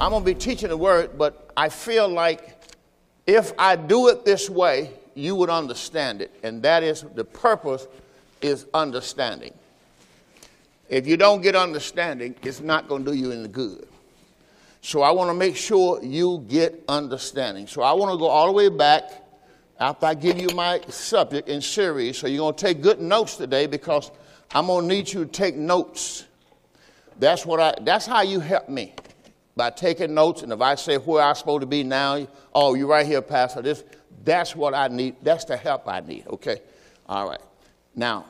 I'm going to be teaching the word, but I feel like if I do it this way, you would understand it. And that is the purpose is understanding. If you don't get understanding, it's not going to do you any good. So I want to make sure you get understanding. So I want to go all the way back after I give you my subject and series. So you're going to take good notes today because I'm going to need you to take notes. That's what I that's how you help me. By taking notes, and if I say where I'm supposed to be now, oh, you're right here, Pastor. This that's what I need. That's the help I need. Okay? All right. Now,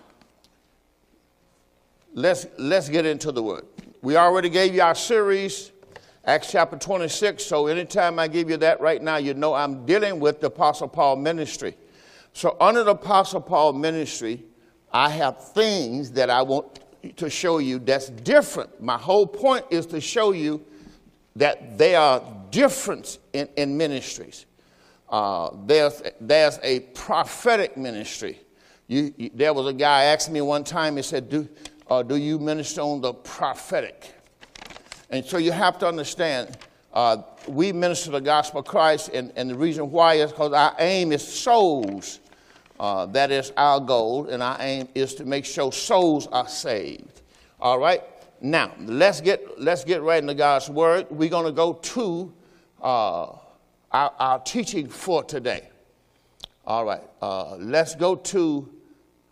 let's let's get into the word. We already gave you our series Acts chapter 26. So anytime I give you that right now, you know I'm dealing with the Apostle Paul ministry. So under the Apostle Paul ministry, I have things that I want to show you that's different. My whole point is to show you that there are difference in, in ministries. Uh, there's, there's a prophetic ministry. You, you, there was a guy asked me one time, he said, do, uh, do you minister on the prophetic? And so you have to understand, uh, we minister the gospel of Christ, and, and the reason why is because our aim is souls. Uh, that is our goal, and our aim is to make sure souls are saved. All right? Now, let's get, let's get right into God's word. We're going to go to uh, our, our, teaching for today. All right, uh, let's go to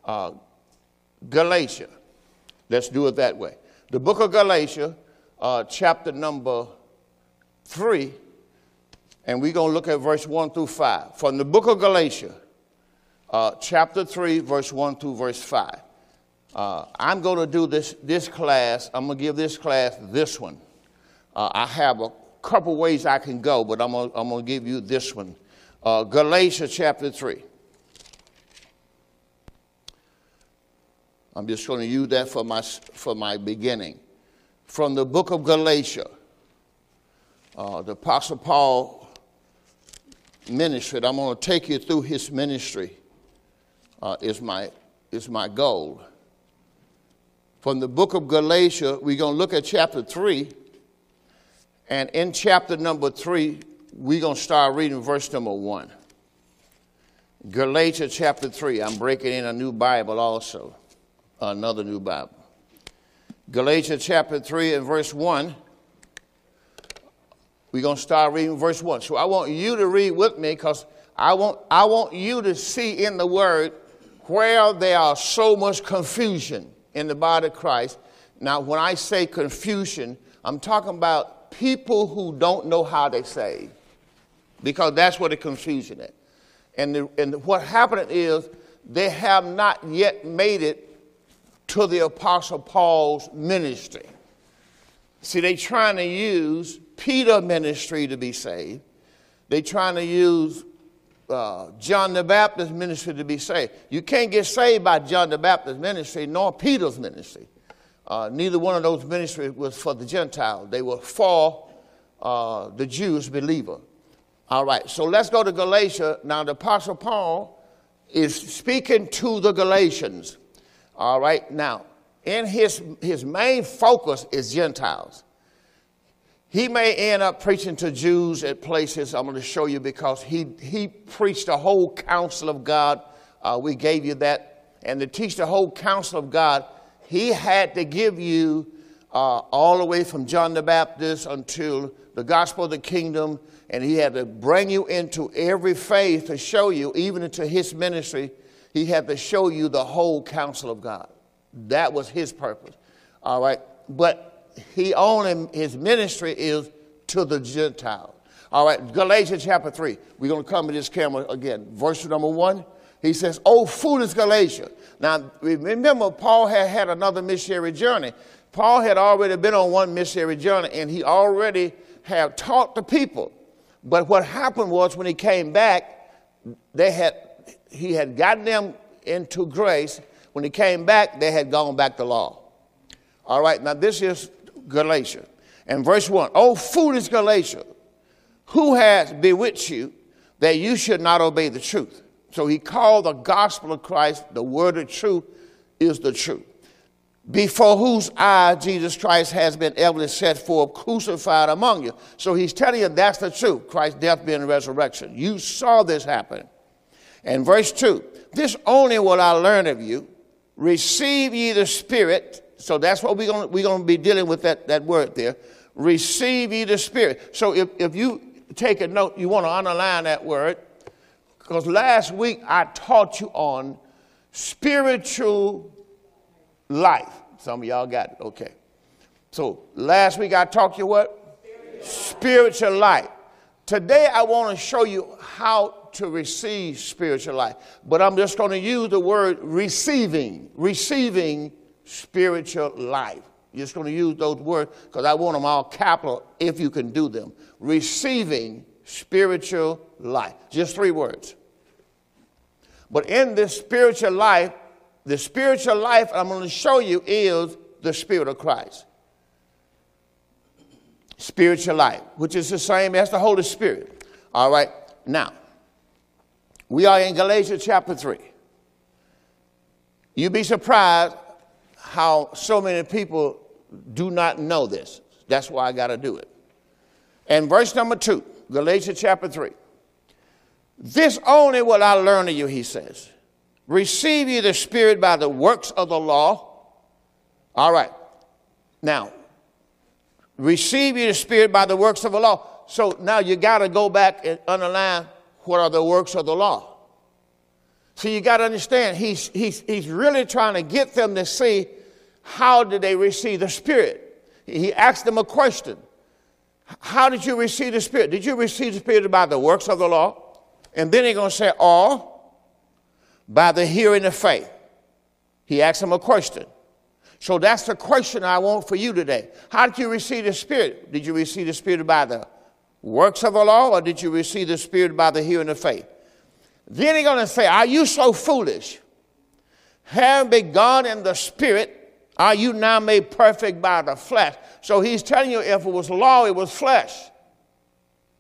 uh, Galatia. Let's do it that way. The book of Galatia, uh, chapter number 3, and we're going to look at verse 1 through 5. From the book of Galatia, uh, chapter 3, verse 1 through verse 5. Uh, I'm going to do this, this class, I'm going to give this class this one. Uh, I have a couple ways I can go, but I'm going I'm to give you this one. Uh, Galatia chapter 3. I'm just going to use that for my, for my beginning from the book of Galatia. Uh, the Apostle Paul ministry, I'm going to take you through his ministry, uh, is, my, is my goal. From the book of Galatia, we're going to look at chapter 3. And in chapter number 3, we're going to start reading verse number 1. Galatia chapter 3. I'm breaking in a new Bible also, another new Bible. Galatians chapter 3 and verse 1. We're going to start reading verse 1. So I want you to read with me because I want, I want you to see in the word where there are so much confusion in the body of Christ. Now, when I say confusion, I'm talking about people who don't know how they say, because that's where the confusion is. And, the, and what happened is they have not yet made it to the Apostle Paul's ministry. See, they're trying to use Peter ministry to be saved. They're trying to use uh, John the Baptist ministry to be saved. You can't get saved by John the Baptist ministry nor Peter's ministry. Uh, neither one of those ministries was for the Gentiles. They were for uh, the Jews believer. All right, so let's go to Galatia. Now, the Apostle Paul is speaking to the Galatians. All right, now, in his, his main focus is Gentiles. He may end up preaching to Jews at places I'm going to show you because he, he preached the whole counsel of God. Uh, we gave you that. And to teach the whole counsel of God, he had to give you uh, all the way from John the Baptist until the gospel of the kingdom. And he had to bring you into every faith to show you, even into his ministry, he had to show you the whole counsel of God. That was his purpose. All right. But he only, his ministry is to the Gentiles. All right. Galatians chapter 3. We're going to come to this camera again. Verse number one. He says, Oh, foolish Galatia. Now, remember, Paul had had another missionary journey. Paul had already been on one missionary journey, and he already had taught the people. But what happened was when he came back, they had he had gotten them into grace. When he came back, they had gone back to law. All right, now this is Galatia. And verse 1 Oh, foolish Galatia, who has bewitched you that you should not obey the truth? So he called the gospel of Christ, the word of truth is the truth. before whose eye Jesus Christ has been to set forth crucified among you. So he's telling you that's the truth Christ's death, being resurrection. You saw this happen. And verse 2 This only will I learn of you. Receive ye the Spirit. So that's what we're going we're to be dealing with that, that word there. Receive ye the Spirit. So if, if you take a note, you want to underline that word. Because last week I taught you on spiritual life. Some of y'all got it. Okay. So last week I to you what? Spiritual life. Today I want to show you how to receive spiritual life. But I'm just going to use the word receiving, receiving spiritual life. You're just going to use those words because I want them all capital if you can do them. Receiving spiritual life. Just three words. But in this spiritual life, the spiritual life I'm going to show you is the Spirit of Christ. Spiritual life, which is the same as the Holy Spirit. All right, now, we are in Galatians chapter 3. You'd be surprised how so many people do not know this. That's why I got to do it. And verse number 2, Galatians chapter 3. This only will I learn of you, he says receive ye the Spirit by the works of the law. All right. Now, receive ye the Spirit by the works of the law. So now you got to go back and underline what are the works of the law. So you got to understand, he's, he's, he's really trying to get them to see how did they receive the Spirit. He asked them a question. How did you receive the Spirit? Did you receive the Spirit by the works of the law? And then he's going to say, or by the hearing of faith. He asked them a question. So that's the question I want for you today. How did you receive the Spirit? Did you receive the Spirit by the works of the law, or did you receive the Spirit by the hearing of faith? Then he's going to say, Are you so foolish? Having begun in the Spirit, are you now made perfect by the flesh? So he's telling you if it was law, it was flesh.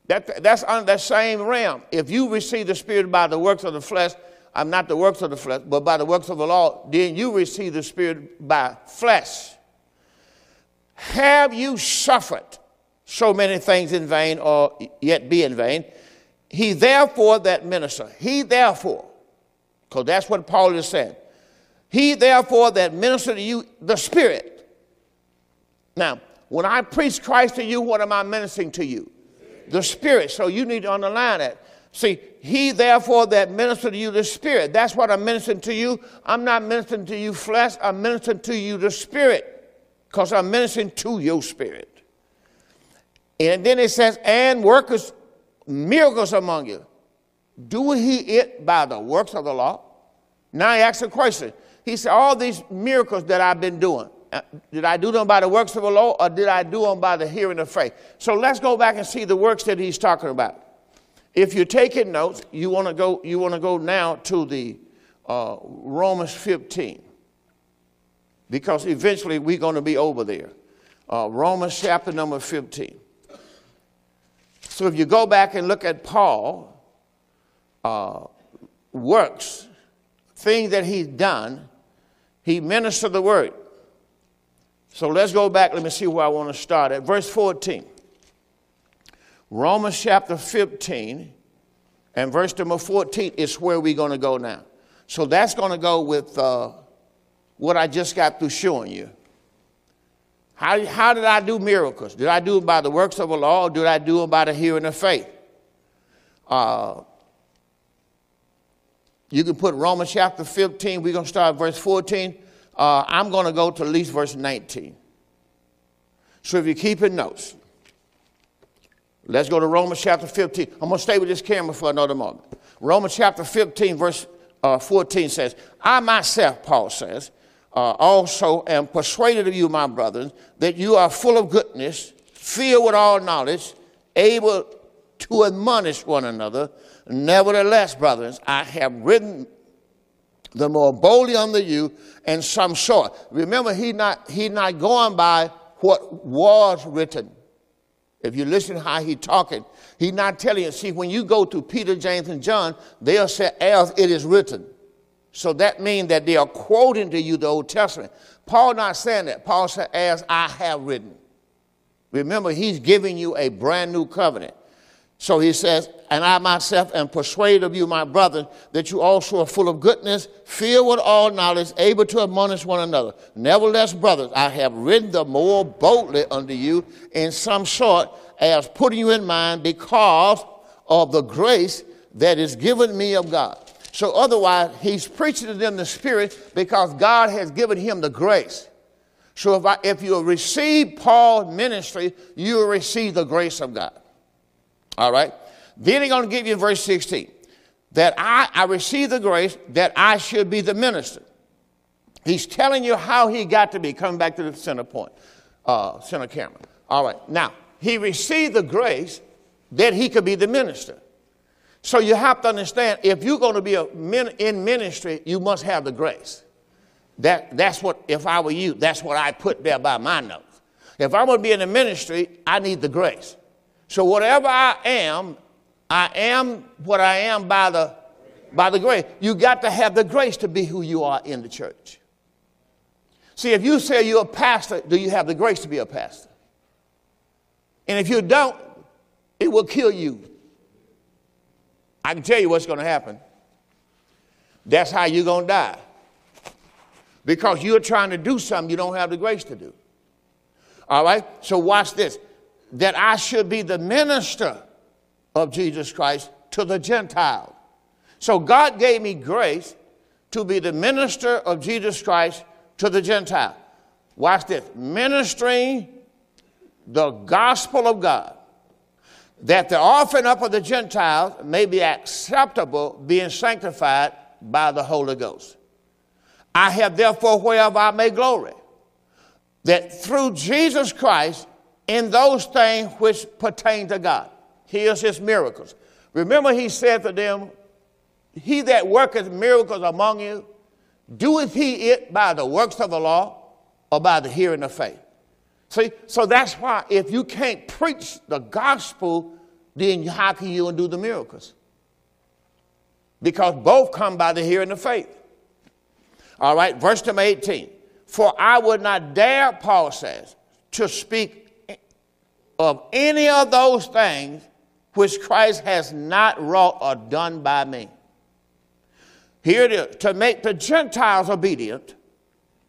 That, that's under that same realm. If you receive the Spirit by the works of the flesh, I'm not the works of the flesh, but by the works of the law, then you receive the Spirit by flesh. Have you suffered so many things in vain or yet be in vain? He therefore that minister, he therefore, because that's what Paul is saying. He therefore that minister to you the Spirit. Now, when I preach Christ to you, what am I ministering to you? The Spirit. So you need to underline that. See, he therefore that minister to you the spirit. That's what I'm ministering to you. I'm not ministering to you flesh, I'm ministering to you the spirit. Because I'm ministering to your spirit. And then it says, and workers miracles among you. Do he it by the works of the law? Now he asks a question. He said, All these miracles that I've been doing, uh, did I do them by the works of the law or did I do them by the hearing of faith? So let's go back and see the works that he's talking about. If you're taking notes, you want to go. You want to go now to the uh, Romans 15, because eventually we're going to be over there. Uh, Romans chapter number 15. So if you go back and look at Paul, uh, works, things that he's done, he ministered the word. So let's go back. Let me see where I want to start at. Verse 14. Romans chapter 15 and verse number 14 is where we're going to go now. So that's going to go with uh, what I just got through showing you. How, how did I do miracles? Did I do them by the works of the law or did I do them by the hearing of faith? Uh, you can put Romans chapter 15. We're going to start verse 14. Uh, I'm going to go to at least verse 19. So if you're keeping notes, Let's go to Romans chapter 15. I'm going to stay with this camera for another moment. Romans chapter 15, verse uh, 14 says, I myself, Paul says, uh, also am persuaded of you, my brothers, that you are full of goodness, filled with all knowledge, able to admonish one another. Nevertheless, brothers, I have written the more boldly unto you and some sort. Remember, he not, he not going by what was written. If you listen how he talking, he's not telling you. See, when you go to Peter, James, and John, they'll say, as it is written. So that means that they are quoting to you the Old Testament. Paul not saying that. Paul said, as I have written. Remember, he's giving you a brand new covenant. So he says, and I myself am persuaded of you, my brethren, that you also are full of goodness, filled with all knowledge, able to admonish one another. Nevertheless, brothers, I have written the more boldly unto you in some sort, as putting you in mind because of the grace that is given me of God. So otherwise, he's preaching to them the Spirit because God has given him the grace. So if, I, if you receive Paul's ministry, you will receive the grace of God. All right? Then he's going to give you verse 16 that I, I received the grace that I should be the minister. He's telling you how he got to be. Coming back to the center point, uh, center camera. All right. Now, he received the grace that he could be the minister. So you have to understand if you're going to be a min, in ministry, you must have the grace. That, that's what, if I were you, that's what I put there by my notes. If I'm going to be in the ministry, I need the grace. So whatever I am, I am what I am by the by the grace. You got to have the grace to be who you are in the church. See, if you say you're a pastor, do you have the grace to be a pastor? And if you don't, it will kill you. I can tell you what's going to happen. That's how you're going to die. Because you're trying to do something you don't have the grace to do. All right? So watch this that I should be the minister of Jesus Christ to the Gentile. So God gave me grace to be the minister of Jesus Christ to the Gentile. Watch this ministering the gospel of God, that the offering up of the Gentiles may be acceptable, being sanctified by the Holy Ghost. I have therefore whereof I may glory, that through Jesus Christ in those things which pertain to God. Here's his miracles. Remember, he said to them, He that worketh miracles among you, doeth he it by the works of the law or by the hearing of faith? See, so that's why if you can't preach the gospel, then how can you do the miracles? Because both come by the hearing of faith. All right, verse number 18. For I would not dare, Paul says, to speak of any of those things which Christ has not wrought or done by me. Here it is to make the Gentiles obedient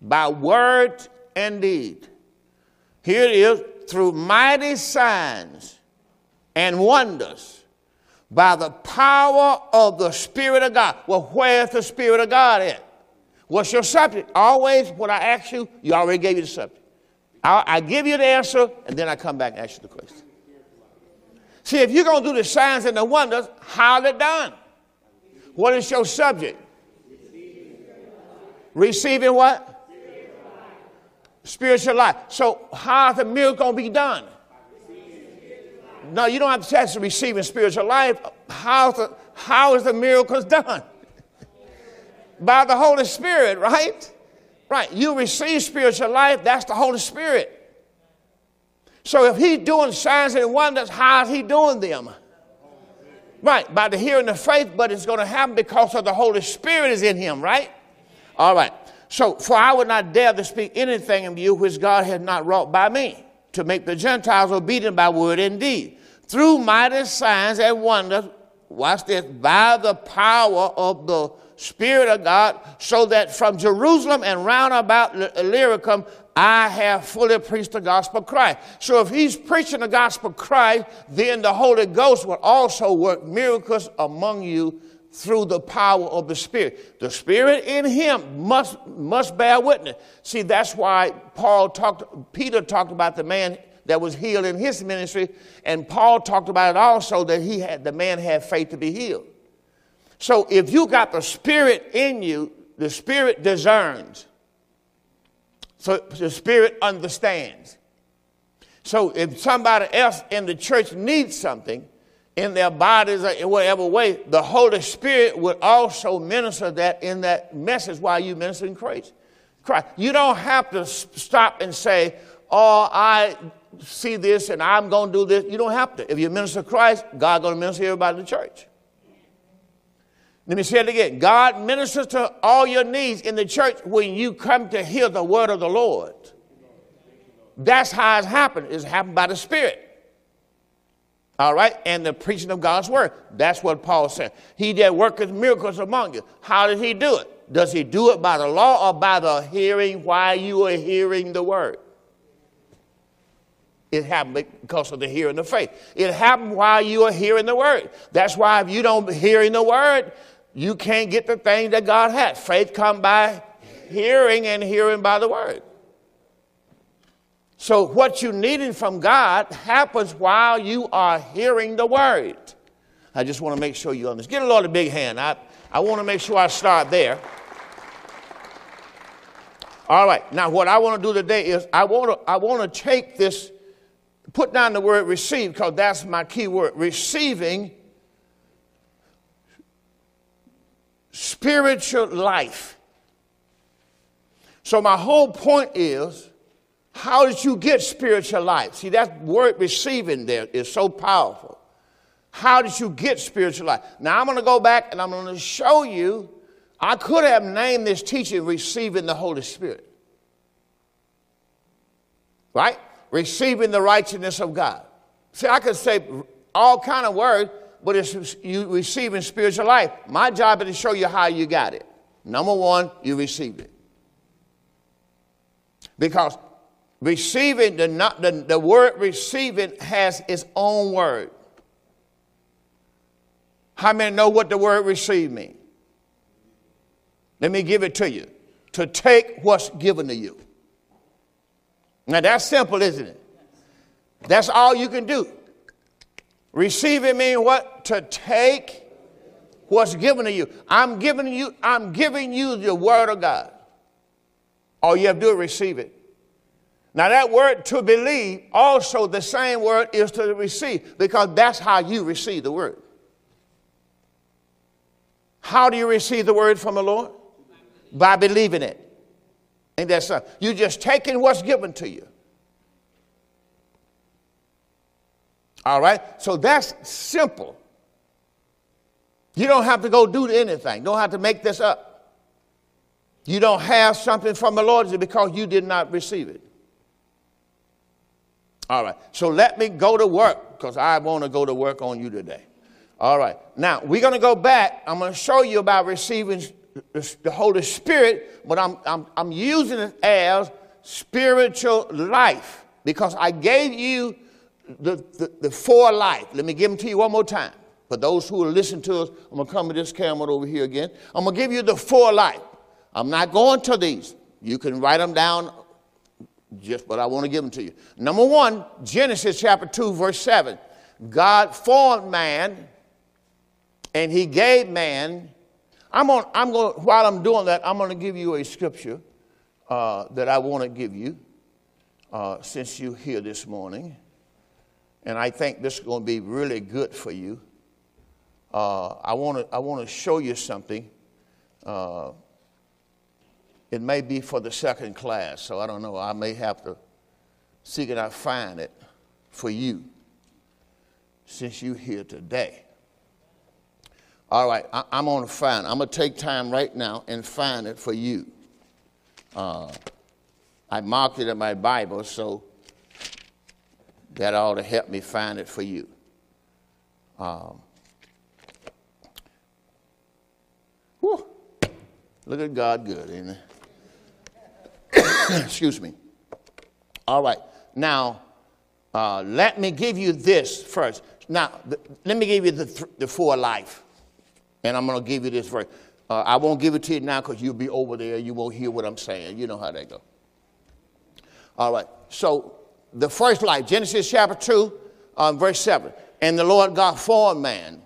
by word and deed. Here it is through mighty signs and wonders by the power of the Spirit of God. Well, where's the Spirit of God at? What's your subject? Always, when I ask you, you already gave you the subject. I, I give you the answer, and then I come back and ask you the question. See, if you're going to do the signs and the wonders, how they done? What is your subject? Receiving what? Spiritual life. So, how is the miracle going to be done? No, you don't have to test receiving spiritual life. How's the, how is the miracles done? By the Holy Spirit, right? Right. You receive spiritual life, that's the Holy Spirit. So if he's doing signs and wonders, how is he doing them? Right, by the hearing of faith, but it's going to happen because of the Holy Spirit is in him, right? All right. So, for I would not dare to speak anything of you which God had not wrought by me, to make the Gentiles obedient by word and deed, through mighty signs and wonders, watch this, by the power of the Spirit of God, so that from Jerusalem and round about Illyricum, I have fully preached the gospel of Christ. So if he's preaching the gospel of Christ, then the Holy Ghost will also work miracles among you through the power of the Spirit. The Spirit in him must, must bear witness. See, that's why Paul talked, Peter talked about the man that was healed in his ministry, and Paul talked about it also that he had the man had faith to be healed. So if you got the Spirit in you, the Spirit discerns. So the Spirit understands. So if somebody else in the church needs something in their bodies or in whatever way, the Holy Spirit would also minister that in that message while you ministering Christ. Christ. You don't have to stop and say, "Oh, I see this and I'm going to do this." You don't have to. If you minister Christ, God going to minister everybody in the church. Let me say it again. God ministers to all your needs in the church when you come to hear the word of the Lord. That's how it's happened. It's happened by the Spirit. All right? And the preaching of God's word. That's what Paul said. He that worketh miracles among you. How did he do it? Does he do it by the law or by the hearing while you are hearing the word? It happened because of the hearing of faith. It happened while you are hearing the word. That's why if you don't hearing the word, you can't get the thing that God has. Faith come by hearing and hearing by the word. So what you needing from God happens while you are hearing the word. I just want to make sure you understand. Get a Lord a big hand. I, I want to make sure I start there. All right. Now what I want to do today is I want to I want to take this, put down the word receive, because that's my key word. Receiving spiritual life. So, my whole point is how did you get spiritual life? See, that word receiving there is so powerful. How did you get spiritual life? Now, I'm going to go back and I'm going to show you. I could have named this teaching Receiving the Holy Spirit. Right? Receiving the righteousness of God. See, I could say all kind of words, but it's you receiving spiritual life. My job is to show you how you got it. Number one, you received it. Because receiving, the, the, the word receiving has its own word. How many know what the word receive means? Let me give it to you. To take what's given to you. Now that's simple, isn't it? That's all you can do. Receiving means what? To take what's given to you. I'm giving you, I'm giving you the word of God. All you have to do is receive it. Now that word to believe, also the same word is to receive, because that's how you receive the word. How do you receive the word from the Lord? By believing it. And that's uh, you just taking what's given to you. All right? So that's simple. You don't have to go do anything. Don't have to make this up. You don't have something from the Lord because you did not receive it. All right. So let me go to work because I want to go to work on you today. All right. Now, we're going to go back. I'm going to show you about receiving the Holy Spirit, but I'm, I'm, I'm using it as spiritual life because I gave you the, the, the four life. Let me give them to you one more time. For those who will listen to us, I'm going to come to this camera over here again. I'm going to give you the four life. I'm not going to these. You can write them down, just but I want to give them to you. Number one, Genesis chapter 2, verse 7. God formed man and he gave man. I'm on, I'm going, while I'm doing that, I'm going to give you a scripture uh, that I want to give you uh, since you're here this morning and I think this is going to be really good for you. Uh, I want to I want to show you something. Uh, it may be for the second class, so I don't know. I may have to see can I find it for you since you're here today. All right, I, am going to find. I'm going to take time right now and find it for you. Uh, I marked it in my Bible, so that ought to help me find it for you. Um, whew, look at God good, ain't it? Excuse me. All right. Now, uh, let me give you this first. Now, th- let me give you the, th- the four life. And I'm going to give you this first. Uh, I won't give it to you now because you'll be over there. You won't hear what I'm saying. You know how that goes. All right. So the first life, Genesis chapter 2, um, verse 7. And the Lord God formed man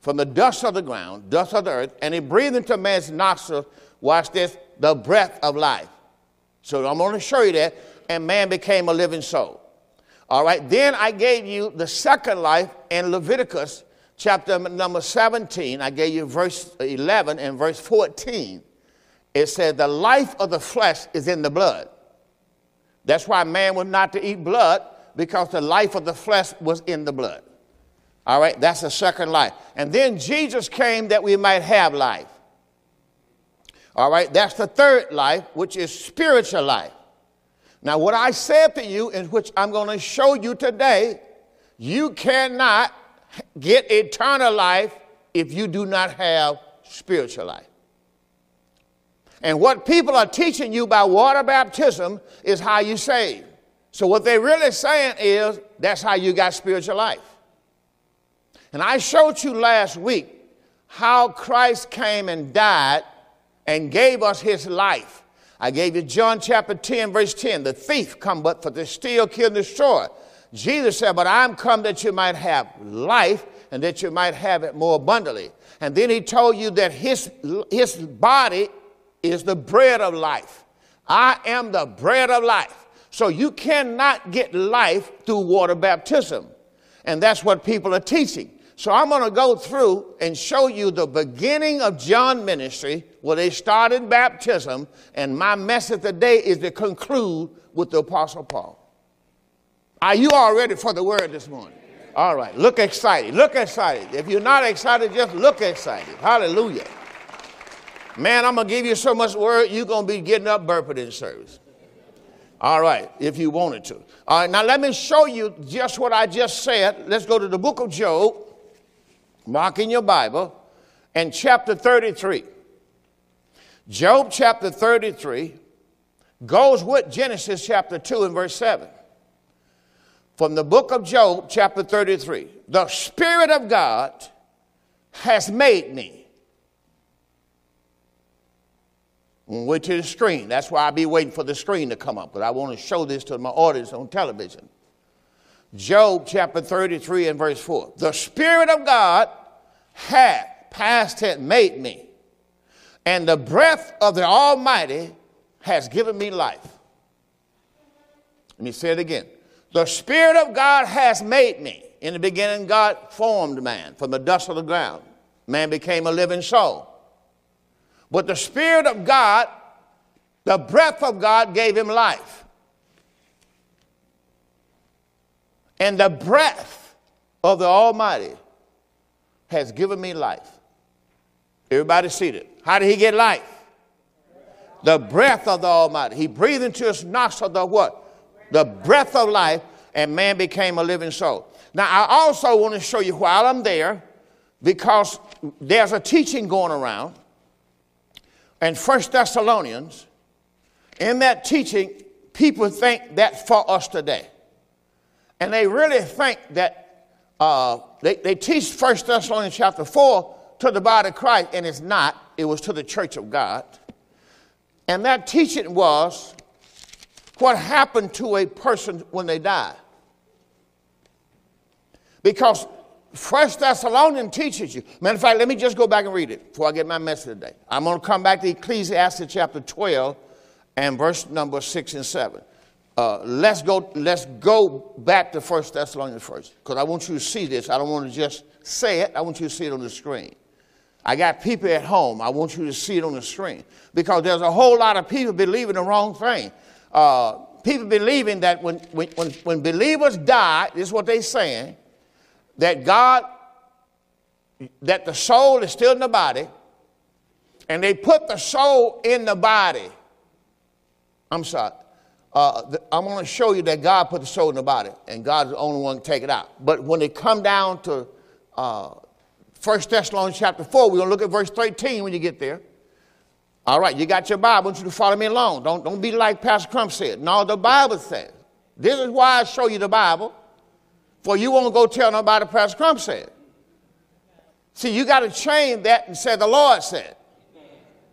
from the dust of the ground, dust of the earth, and he breathed into man's nostrils, watch this, the breath of life. So I'm going to show you that. And man became a living soul. All right, then I gave you the second life in Leviticus chapter number 17. I gave you verse 11 and verse 14. It said, The life of the flesh is in the blood. That's why man was not to eat blood, because the life of the flesh was in the blood. All right, that's the second life. And then Jesus came that we might have life. All right, that's the third life, which is spiritual life. Now, what I said to you, and which I'm going to show you today, you cannot get eternal life if you do not have spiritual life. And what people are teaching you by water baptism is how you save. So, what they're really saying is that's how you got spiritual life. And I showed you last week how Christ came and died and gave us his life. I gave you John chapter 10, verse 10. The thief come but for to steal, kill, and destroy. Jesus said, But I'm come that you might have life and that you might have it more abundantly. And then he told you that his, his body is the bread of life. I am the bread of life. So you cannot get life through water baptism. And that's what people are teaching. So I'm going to go through and show you the beginning of John ministry, where they started baptism, and my message today is to conclude with the Apostle Paul. Are you all ready for the word this morning? All right, look excited. Look excited. If you're not excited, just look excited. Hallelujah. Man, I'm going to give you so much word, you're going to be getting up burping in service. All right, if you wanted to. All right, now let me show you just what I just said. Let's go to the book of Job. Mark in your Bible, and chapter 33. Job chapter 33 goes with Genesis chapter 2 and verse 7. From the book of Job, chapter 33. The Spirit of God has made me. Wait to the screen. That's why I be waiting for the screen to come up, because I want to show this to my audience on television. Job chapter 33 and verse 4. The Spirit of God hath, past tense, made me, and the breath of the Almighty has given me life. Let me say it again. The Spirit of God has made me. In the beginning, God formed man from the dust of the ground. Man became a living soul. But the Spirit of God, the breath of God, gave him life. And the breath of the Almighty has given me life. Everybody seated. How did he get life? The breath of the Almighty. He breathed into his nostril the what? The breath of life, and man became a living soul. Now, I also want to show you while I'm there, because there's a teaching going around, and First Thessalonians, in that teaching, people think that for us today. And they really think that uh, they, they teach First Thessalonians chapter 4 to the body of Christ, and it's not. It was to the church of God. And that teaching was what happened to a person when they die. Because First Thessalonians teaches you. Matter of fact, let me just go back and read it before I get my message today. I'm going to come back to Ecclesiastes chapter 12 and verse number 6 and 7. Uh, let's go. Let's go back to First Thessalonians first, because I want you to see this. I don't want to just say it. I want you to see it on the screen. I got people at home. I want you to see it on the screen because there's a whole lot of people believing the wrong thing. Uh, people believing that when, when, when, when believers die, this is what they're saying, that God, that the soul is still in the body, and they put the soul in the body. I'm sorry uh, I'm going to show you that God put the soul in the body, and God's the only one to take it out. But when it come down to uh, 1 Thessalonians chapter 4, we're going to look at verse 13 when you get there. All right, you got your Bible. I want you to follow me along. Don't, don't be like Pastor Crump said. No, the Bible says. This is why I show you the Bible, for you won't go tell nobody Pastor Crump said. See, you got to change that and say the Lord said,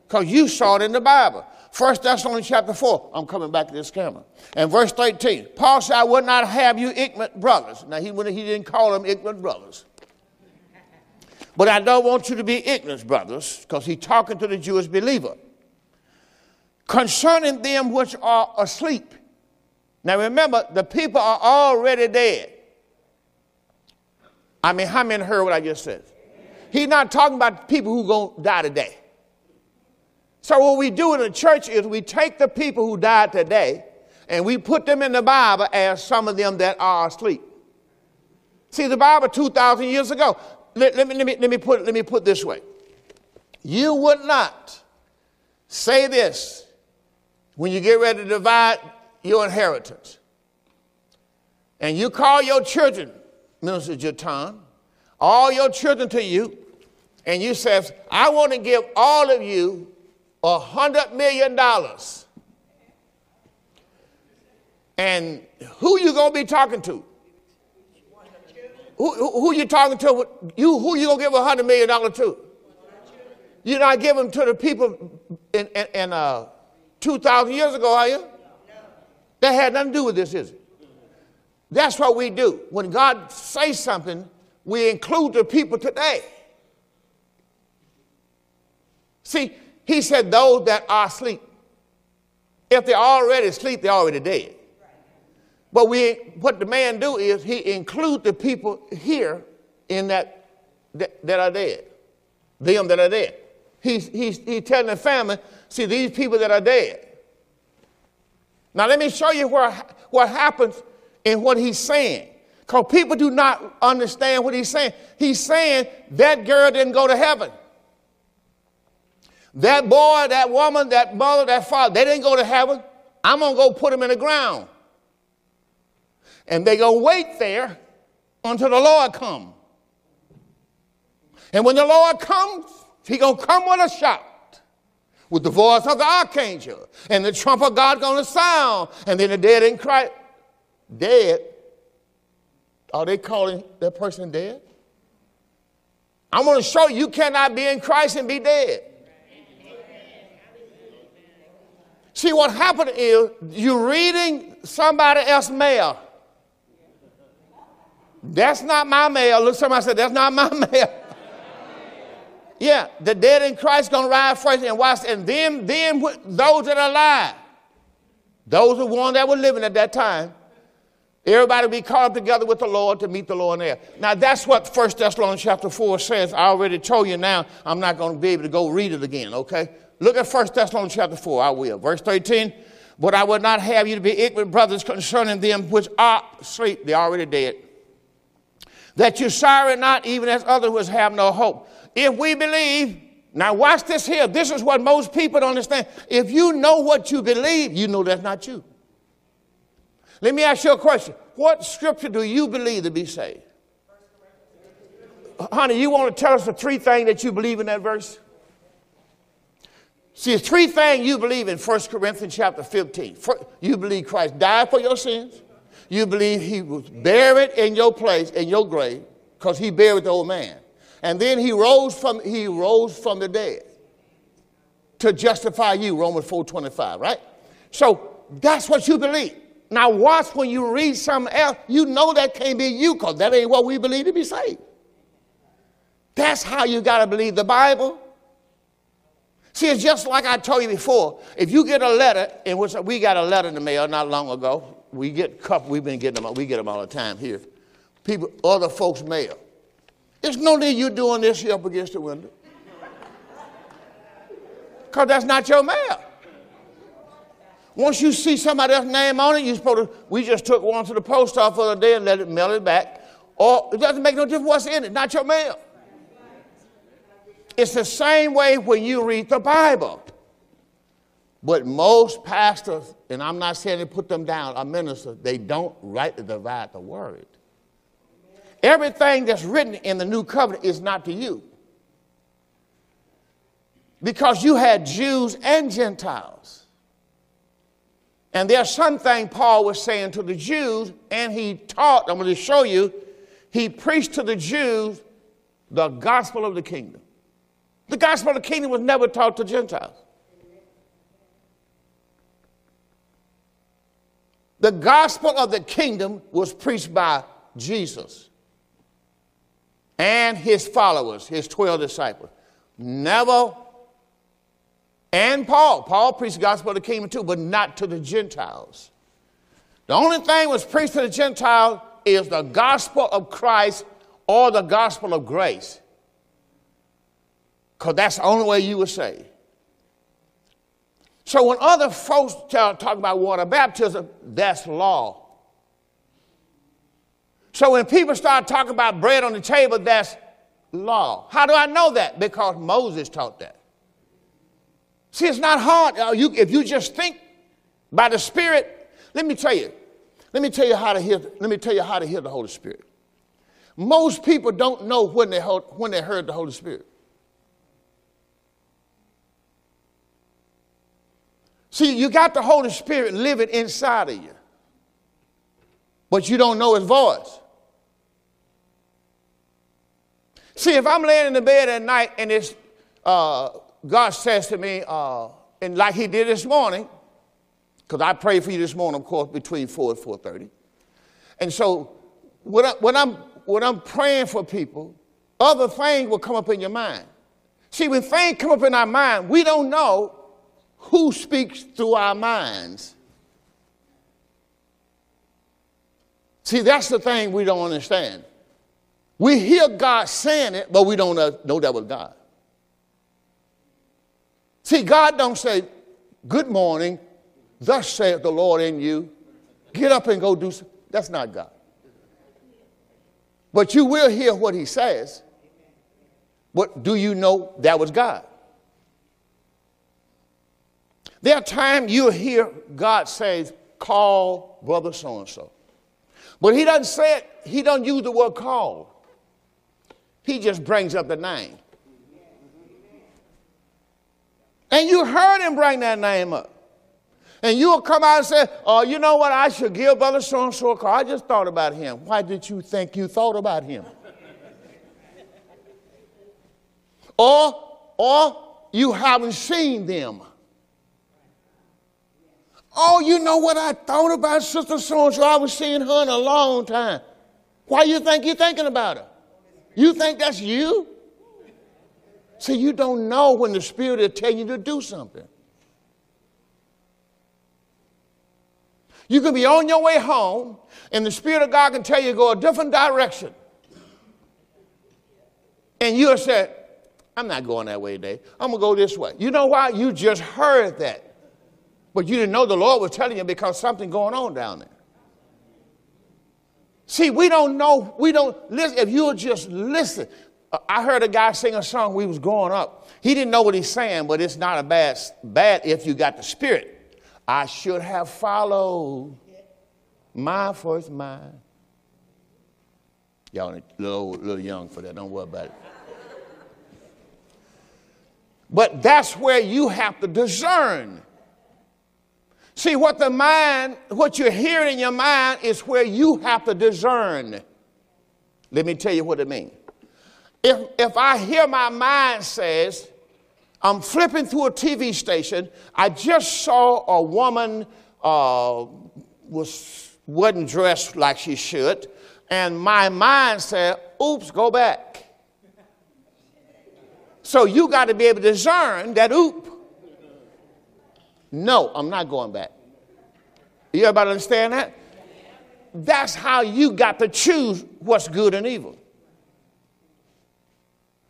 because you saw it in the Bible. First Thessalonians chapter 4. I'm coming back to this camera. And verse 13. Paul said, I would not have you ignorant brothers. Now, he, he didn't call them ignorant brothers. But I don't want you to be ignorant brothers, because he's talking to the Jewish believer. Concerning them which are asleep. Now remember, the people are already dead. I mean, how many heard what I just said? He's not talking about people who going to die today. So, what we do in the church is we take the people who died today and we put them in the Bible as some of them that are asleep. See, the Bible 2,000 years ago. Let, let, me, let, me, let, me put, let me put this way. You would not say this when you get ready to divide your inheritance. And you call your children, Minister Jatan, all your children to you, and you says, I want to give all of you a hundred million dollars. And who you gonna be talking to? Who, who, who you talking to? You who you gonna give a hundred million dollar to? You're not giving them to the people in, in, in uh, two thousand years ago, are you? That had nothing to do with this, is it? That's what we do. When God says something, we include the people today. See, he said those that are asleep. If they're already asleep, they're already dead. But we, what the man do is he include the people here in that, that, that are dead, them that are dead. He's, he's, he's telling the family, see, these people that are dead. Now let me show you where, what happens in what he's saying. Because people do not understand what he's saying. He's saying that girl didn't go to heaven. That boy, that woman, that mother, that father, they didn't go to heaven. I'm going to go put them in the ground. And they going to wait there until the Lord come. And when the Lord comes, he going to come with a shout with the voice of the archangel and the trump of God going to sound. And then the dead in Christ, dead, are they calling that person dead? I'm going to show you, cannot be in Christ and be dead. See, what happened is you're reading somebody else's mail. That's not my mail. Look, somebody said, That's not my mail. yeah, the dead in Christ gonna rise first and watch, and then, then those that are alive, those are one that were living at that time, everybody be up together with the Lord to meet the Lord in there. Now that's what 1 Thessalonians chapter 4 says. I already told you now, I'm not gonna be able to go read it again, okay? Look at 1 Thessalonians chapter 4, I will. Verse 13. But I would not have you to be ignorant, brothers, concerning them which are asleep, they're already dead. That you sorrow not, even as others have no hope. If we believe, now watch this here. This is what most people don't understand. If you know what you believe, you know that's not you. Let me ask you a question. What scripture do you believe to be saved? Honey, you want to tell us the three things that you believe in that verse? See, there's three things you believe in 1 Corinthians chapter 15. You believe Christ died for your sins. You believe he was buried in your place, in your grave, because he buried the old man. And then he rose from, he rose from the dead to justify you, Romans 4.25, right? So that's what you believe. Now watch when you read something else, you know that can't be you, because that ain't what we believe to be saved. That's how you got to believe the Bible See, it's just like I told you before. If you get a letter, and we got a letter in the mail not long ago. We get cup. We've been getting them. We get them all the time here. People, other folks' mail. There's no need you doing this here up against the window. Because that's not your mail. Once you see somebody else's name on it, you're supposed to, we just took one to the post office the other day and let it mail it back. Or it doesn't make no difference what's in it, not your mail. It's the same way when you read the Bible. But most pastors, and I'm not saying to put them down, a minister, they don't rightly divide the word. Everything that's written in the new covenant is not to you. Because you had Jews and Gentiles. And there's something Paul was saying to the Jews, and he taught, I'm going to show you, he preached to the Jews the gospel of the kingdom. The gospel of the kingdom was never taught to Gentiles. The gospel of the kingdom was preached by Jesus and his followers, his 12 disciples. Never, and Paul. Paul preached the gospel of the kingdom too, but not to the Gentiles. The only thing was preached to the Gentiles is the gospel of Christ or the gospel of grace because that's the only way you were saved. So when other folks tell, talk about water baptism, that's law. So when people start talking about bread on the table, that's law. How do I know that? Because Moses taught that. See, it's not hard. Uh, you, if you just think by the Spirit, let me tell you. Let me tell you how to hear. Let me tell you how to hear the Holy Spirit. Most people don't know when they when they heard the Holy Spirit. See, you got the Holy Spirit living inside of you, but you don't know His voice. See, if I'm laying in the bed at night and it's, uh, God says to me, uh, and like He did this morning, because I prayed for you this morning, of course, between 4 and 4.30. And so when, I, when, I'm, when I'm praying for people, other things will come up in your mind. See, when things come up in our mind, we don't know who speaks through our minds. See, that's the thing we don't understand. We hear God saying it, but we don't know that was God. See, God don't say, good morning, thus saith the Lord in you. Get up and go do something. That's not God. But you will hear what he says. But do you know that was God? There are times you'll hear God say, call brother so and so. But he doesn't say it, he doesn't use the word call. He just brings up the name. And you heard him bring that name up. And you'll come out and say, Oh, you know what? I should give Brother so and so a call. I just thought about him. Why did you think you thought about him? or, or you haven't seen them. Oh, you know what I thought about Sister so and so? I was seeing her in a long time. Why you think you're thinking about her? You think that's you? See, you don't know when the Spirit will tell you to do something. You can be on your way home, and the Spirit of God can tell you go a different direction. And you'll say, I'm not going that way today. I'm going to go this way. You know why? You just heard that. But you didn't know the Lord was telling you because something going on down there. See, we don't know, we don't listen. If you'll just listen. I heard a guy sing a song we was growing up. He didn't know what he's saying, but it's not a bad, bad if you got the spirit. I should have followed my first mind. Y'all a little, little young for that. Don't worry about it. But that's where you have to discern See, what the mind, what you're hearing in your mind is where you have to discern. Let me tell you what it means. If, if I hear my mind says, I'm flipping through a TV station, I just saw a woman uh, was, wasn't dressed like she should, and my mind said, oops, go back. So you got to be able to discern that oop no, I'm not going back. You everybody understand that? That's how you got to choose what's good and evil.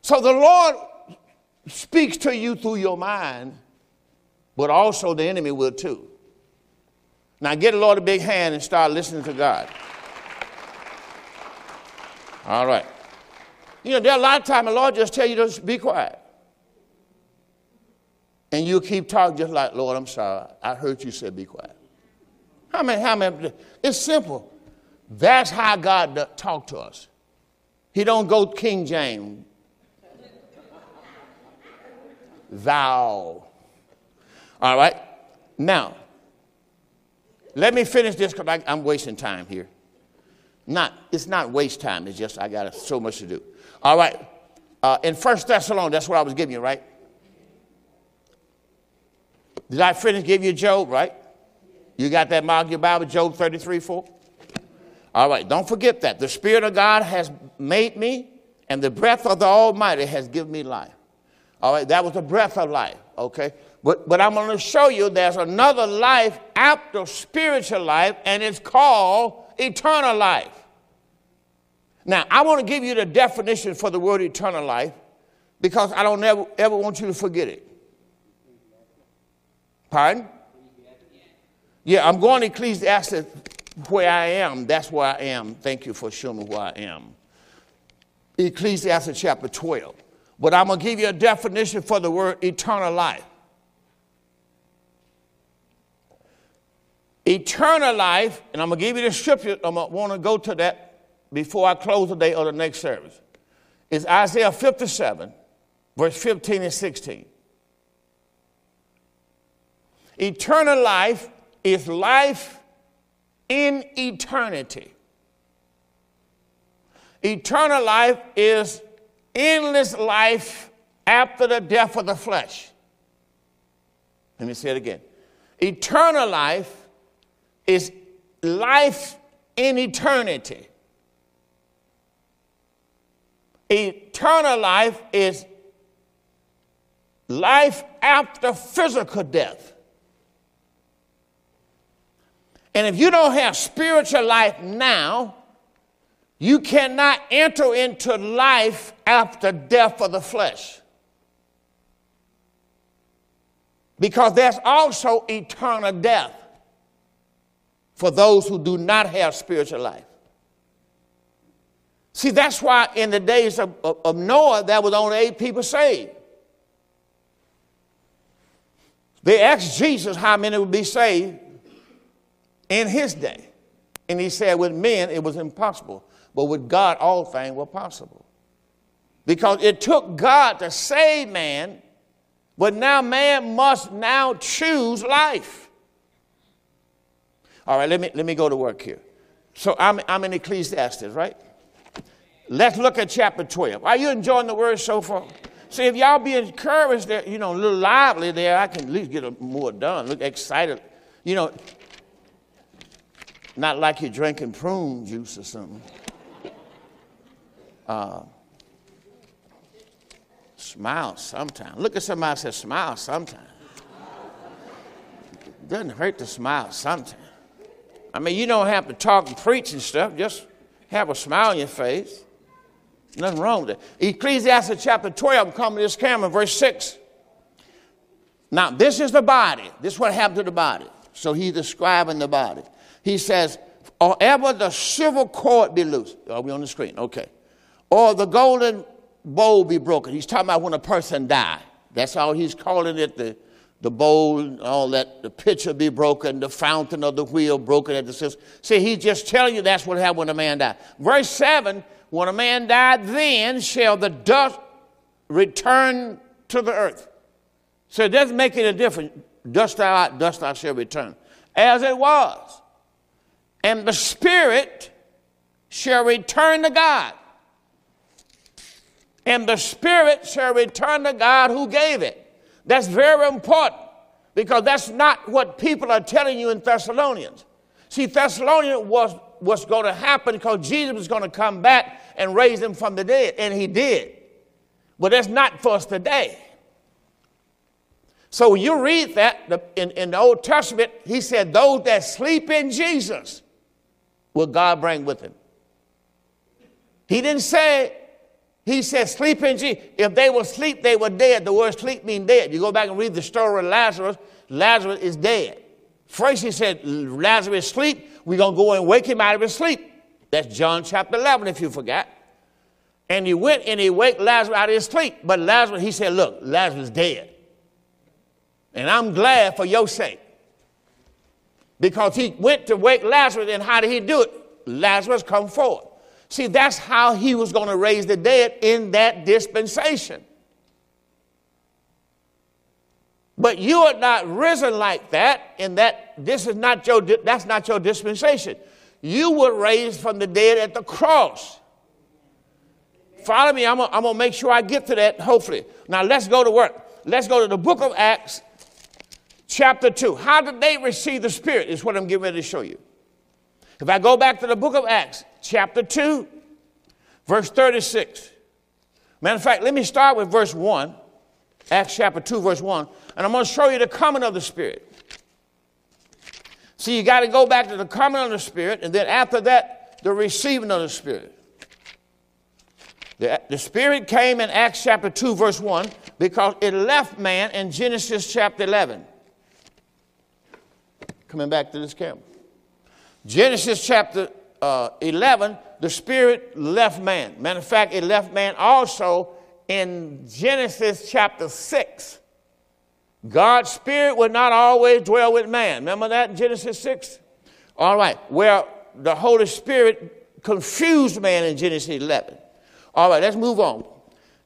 So the Lord speaks to you through your mind, but also the enemy will too. Now get the Lord a big hand and start listening to God. All right. You know, there are a lot of times the Lord just tell you to be quiet. And you keep talking just like, Lord, I'm sorry. I heard you say be quiet. How many, how many? It's simple. That's how God talk to us. He don't go King James. Thou. All right. Now, let me finish this because I'm wasting time here. Not, it's not waste time. It's just I got so much to do. All right. Uh, in First Thessalonians, that's what I was giving you, right? Did I finish give you Job, right? You got that mark your Bible, Job 33 4? All right, don't forget that. The Spirit of God has made me, and the breath of the Almighty has given me life. All right, that was the breath of life, okay? But, but I'm going to show you there's another life after spiritual life, and it's called eternal life. Now, I want to give you the definition for the word eternal life because I don't ever, ever want you to forget it. Pardon? Yeah, I'm going to Ecclesiastes where I am, that's where I am. Thank you for showing me where I am. Ecclesiastes chapter 12. But I'm going to give you a definition for the word eternal life. Eternal life, and I'm going to give you the scripture. I'm going to want to go to that before I close the day of the next service. Is Isaiah 57, verse 15 and 16. Eternal life is life in eternity. Eternal life is endless life after the death of the flesh. Let me say it again. Eternal life is life in eternity. Eternal life is life after physical death. And if you don't have spiritual life now, you cannot enter into life after death of the flesh. Because there's also eternal death for those who do not have spiritual life. See, that's why in the days of, of, of Noah, there was only eight people saved. They asked Jesus how many would be saved in his day. And he said, with men it was impossible, but with God all things were possible. Because it took God to save man, but now man must now choose life. All right, let me, let me go to work here. So I'm, I'm in Ecclesiastes, right? Let's look at chapter 12. Are you enjoying the word so far? See, if y'all be encouraged, there, you know, a little lively there, I can at least get more done. Look excited. You know, not like you're drinking prune juice or something. Uh, smile sometimes. Look at somebody say, smile sometime. Doesn't hurt to smile sometimes. I mean, you don't have to talk and preach and stuff. Just have a smile on your face. Nothing wrong with it. Ecclesiastes chapter 12, I'm coming to this camera, verse 6. Now, this is the body. This is what happened to the body. So he's describing the body. He says, or ever the silver cord be loose. Are we on the screen? Okay. Or the golden bowl be broken. He's talking about when a person died. That's all he's calling it the the bowl, all that, the pitcher be broken, the fountain of the wheel broken at the system. See, he's just telling you that's what happened when a man died. Verse 7 When a man died, then shall the dust return to the earth. So it doesn't make any difference. Dust thou out, dust thou shall return. As it was. And the spirit shall return to God. And the spirit shall return to God who gave it. That's very important because that's not what people are telling you in Thessalonians. See, Thessalonians was what's going to happen because Jesus was going to come back and raise them from the dead, and he did. But that's not for us today. So when you read that in, in the Old Testament, he said, Those that sleep in Jesus will God bring with him. He didn't say he said, sleep in Jesus. If they were asleep, they were dead. The word sleep means dead. You go back and read the story of Lazarus. Lazarus is dead. First he said, Lazarus sleep. We're going to go and wake him out of his sleep. That's John chapter 11, if you forgot. And he went and he waked Lazarus out of his sleep. But Lazarus, he said, look, Lazarus is dead. And I'm glad for your sake. Because he went to wake Lazarus, and how did he do it? Lazarus come forth. See, that's how he was going to raise the dead in that dispensation. But you are not risen like that, in that this is not your that's not your dispensation. You were raised from the dead at the cross. Follow me, I'm gonna, I'm gonna make sure I get to that, hopefully. Now let's go to work. Let's go to the book of Acts, chapter 2. How did they receive the Spirit? Is what I'm getting ready to show you. If I go back to the book of Acts, chapter 2, verse 36. Matter of fact, let me start with verse 1, Acts chapter 2, verse 1, and I'm going to show you the coming of the Spirit. See, you got to go back to the coming of the Spirit, and then after that, the receiving of the Spirit. The, the Spirit came in Acts chapter 2, verse 1, because it left man in Genesis chapter 11. Coming back to this camera. Genesis chapter uh, 11, the Spirit left man. Matter of fact, it left man also in Genesis chapter 6. God's Spirit would not always dwell with man. Remember that in Genesis 6? All right, where the Holy Spirit confused man in Genesis 11. All right, let's move on.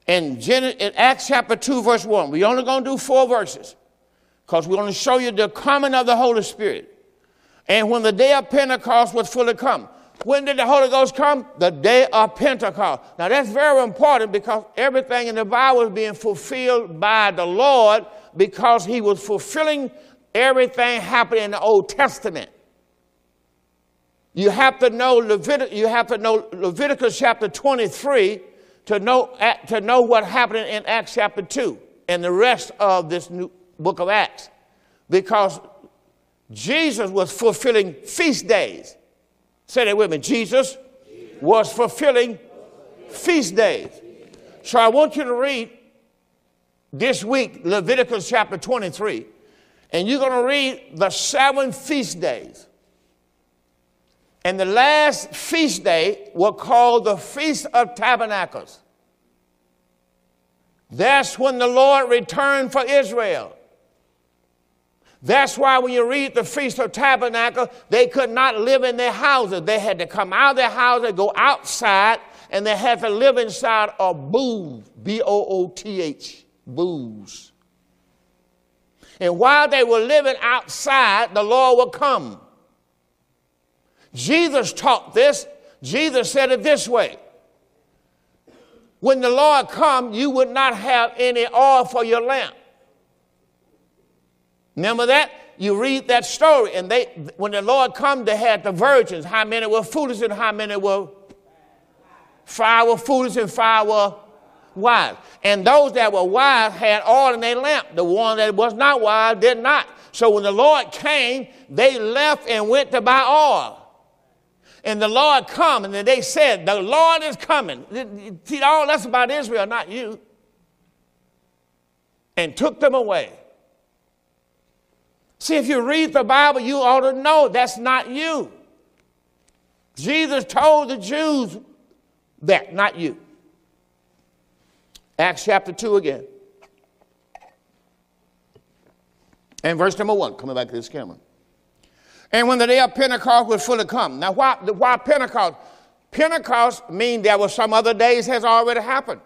In, Gen- in Acts chapter 2, verse 1, we're only going to do four verses because we're going to show you the coming of the Holy Spirit. And when the day of Pentecost was fully come, when did the Holy Ghost come? The day of Pentecost. Now that's very important because everything in the Bible is being fulfilled by the Lord because he was fulfilling everything happening in the Old Testament. You have to know Leviticus, you have to know Leviticus chapter 23 to know, to know what happened in Acts chapter 2 and the rest of this new book of Acts. Because Jesus was fulfilling feast days. Say that with me. Jesus was fulfilling feast days. So I want you to read this week Leviticus chapter 23, and you're going to read the seven feast days. And the last feast day was called the Feast of Tabernacles. That's when the Lord returned for Israel. That's why when you read the Feast of Tabernacle, they could not live in their houses. They had to come out of their houses, go outside, and they had to live inside a booth, B O O T H, booths. And while they were living outside, the Lord would come. Jesus taught this. Jesus said it this way. When the Lord come, you would not have any oil for your lamp. Remember that? You read that story, and they, when the Lord come, they had the virgins. How many were foolish and how many were? Five were foolish and five were wise. And those that were wise had oil in their lamp. The one that was not wise did not. So when the Lord came, they left and went to buy oil. And the Lord come, and they said, The Lord is coming. See, all that's about Israel, not you. And took them away. See, if you read the Bible, you ought to know that's not you. Jesus told the Jews that, not you. Acts chapter 2 again. And verse number 1, coming back to this camera. And when the day of Pentecost was fully come. Now, why, why Pentecost? Pentecost means there were some other days has already happened.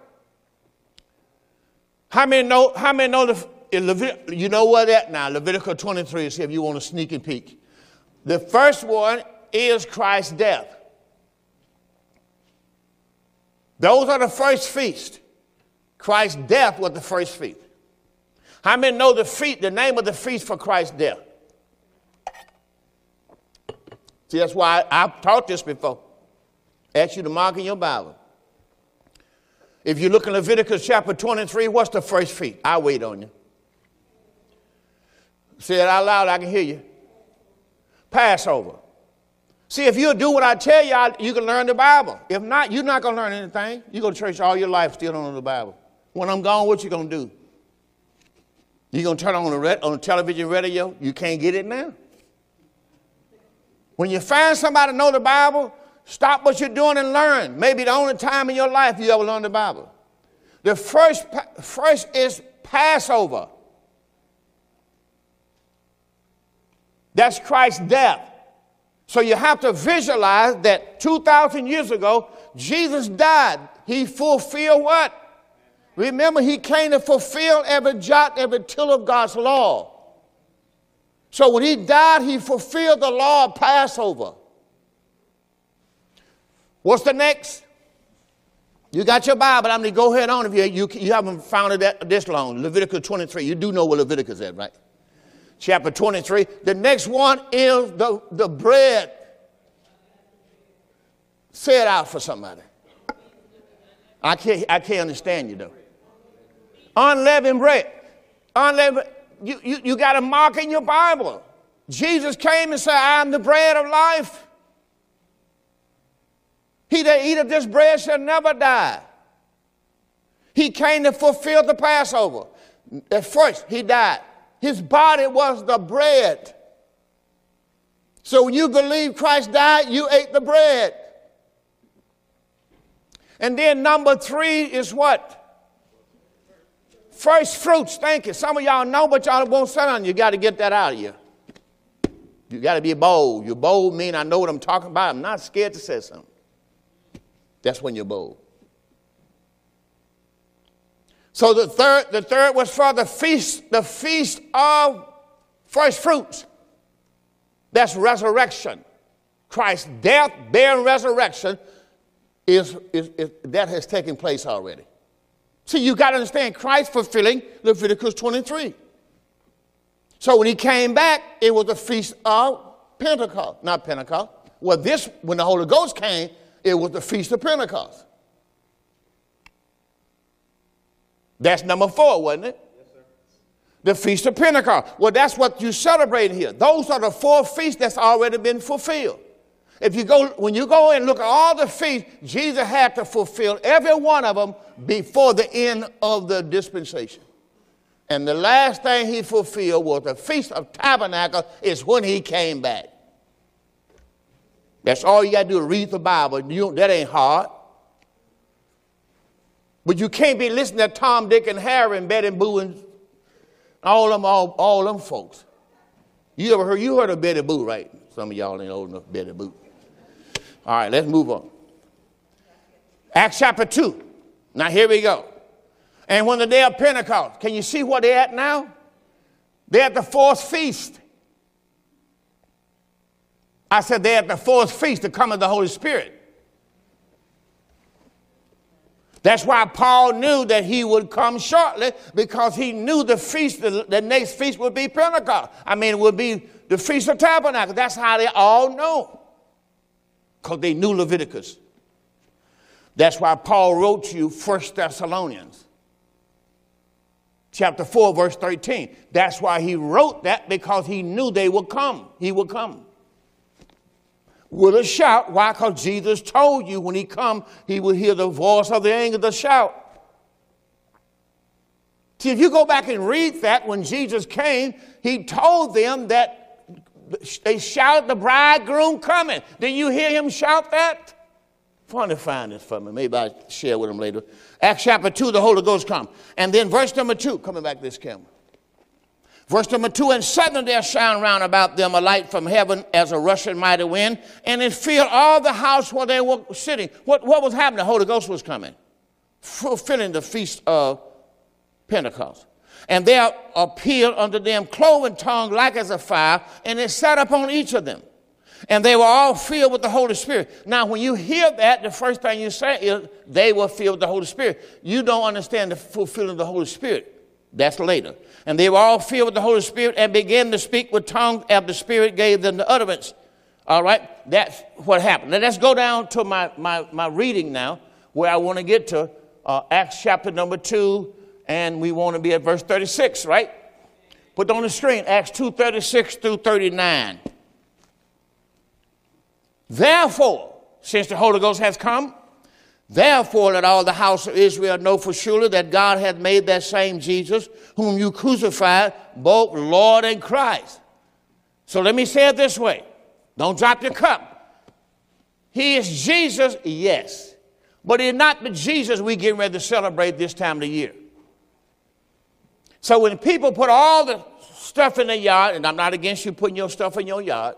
How many know, how many know the, Levit- you know what that now? Leviticus 23, see if you want to sneak and peek. The first one is Christ's death. Those are the first feast. Christ's death was the first feast. How many know the feast, the name of the feast for Christ's death? See, that's why I've taught this before. Ask you to mark in your Bible. If you look in Leviticus chapter 23, what's the first feast? I'll wait on you. Say it out loud, I can hear you. Passover. See, if you'll do what I tell you, you can learn the Bible. If not, you're not going to learn anything. You go to church all your life, still don't know the Bible. When I'm gone, what you going to do? You going to turn on the, red, on the television radio? You can't get it now. When you find somebody know the Bible, stop what you're doing and learn. Maybe the only time in your life you ever learn the Bible. The first, first is Passover. That's Christ's death. So you have to visualize that 2,000 years ago, Jesus died. He fulfilled what? Remember, he came to fulfill every jot, every tittle of God's law. So when he died, he fulfilled the law of Passover. What's the next? You got your Bible. I'm going to go ahead on if you, you, you haven't found it this long. Leviticus 23. You do know what Leviticus is, right? Chapter 23. The next one is the, the bread. Say it out for somebody. I can't, I can't understand you though. Unleavened bread. Unleavened, you, you, you got a mark in your Bible. Jesus came and said, I'm the bread of life. He that eateth this bread shall never die. He came to fulfill the Passover. At first, he died. His body was the bread. So when you believe Christ died, you ate the bread. And then number three is what? First fruits. Thank you. Some of y'all know, but y'all won't say on. You got to get that out of you. You got to be bold. You're bold mean I know what I'm talking about. I'm not scared to say something. That's when you're bold. So the third, the third was for the feast, the feast of first fruits. That's resurrection. Christ's death, burial, resurrection is, is, is, that has taken place already. See, you got to understand Christ fulfilling Leviticus 23. So when he came back, it was the feast of Pentecost, not Pentecost. Well, this, when the Holy Ghost came, it was the feast of Pentecost. That's number four, wasn't it? Yes, sir. The Feast of Pentecost. Well, that's what you celebrate here. Those are the four feasts that's already been fulfilled. If you go, when you go and look at all the feasts, Jesus had to fulfill every one of them before the end of the dispensation. And the last thing he fulfilled was the Feast of Tabernacle, is when he came back. That's all you got to do read the Bible. You, that ain't hard. But you can't be listening to Tom, Dick, and Harry and Betty Boo and all them, all, all them folks. You ever heard, you heard of Betty Boo, right? Some of y'all ain't old enough Betty Boo. All right, let's move on. Acts chapter 2. Now here we go. And when the day of Pentecost, can you see what they're at now? They're at the fourth feast. I said they're at the fourth feast, the coming of the Holy Spirit. That's why Paul knew that he would come shortly because he knew the feast, the, the next feast would be Pentecost. I mean, it would be the Feast of Tabernacles. That's how they all know because they knew Leviticus. That's why Paul wrote to you First Thessalonians chapter 4 verse 13. That's why he wrote that because he knew they would come. He would come with a shout. Why? Because Jesus told you when he come, he will hear the voice of the angel, the shout. See, if you go back and read that, when Jesus came, he told them that they shouted the bridegroom coming. Did you hear him shout that? To find this for me. Maybe I'll share with him later. Acts chapter 2, the Holy Ghost come. And then verse number 2, coming back to this camera. Verse number two, and suddenly there shone round about them a light from heaven as a rushing mighty wind, and it filled all the house where they were sitting. What, what was happening? The Holy Ghost was coming, fulfilling the feast of Pentecost. And there appeared unto them cloven tongue like as a fire, and it sat upon each of them. And they were all filled with the Holy Spirit. Now, when you hear that, the first thing you say is they were filled with the Holy Spirit. You don't understand the fulfilling of the Holy Spirit. That's later. And they were all filled with the Holy Spirit and began to speak with tongues as the Spirit gave them the utterance. All right, that's what happened. Now let's go down to my, my, my reading now, where I want to get to uh, Acts chapter number 2, and we want to be at verse 36, right? Put on the screen, Acts 2 36 through 39. Therefore, since the Holy Ghost has come, Therefore, let all the house of Israel know for surely that God hath made that same Jesus, whom you crucified, both Lord and Christ. So let me say it this way don't drop your cup. He is Jesus, yes. But he's not the Jesus we getting ready to celebrate this time of the year. So when people put all the stuff in their yard, and I'm not against you putting your stuff in your yard,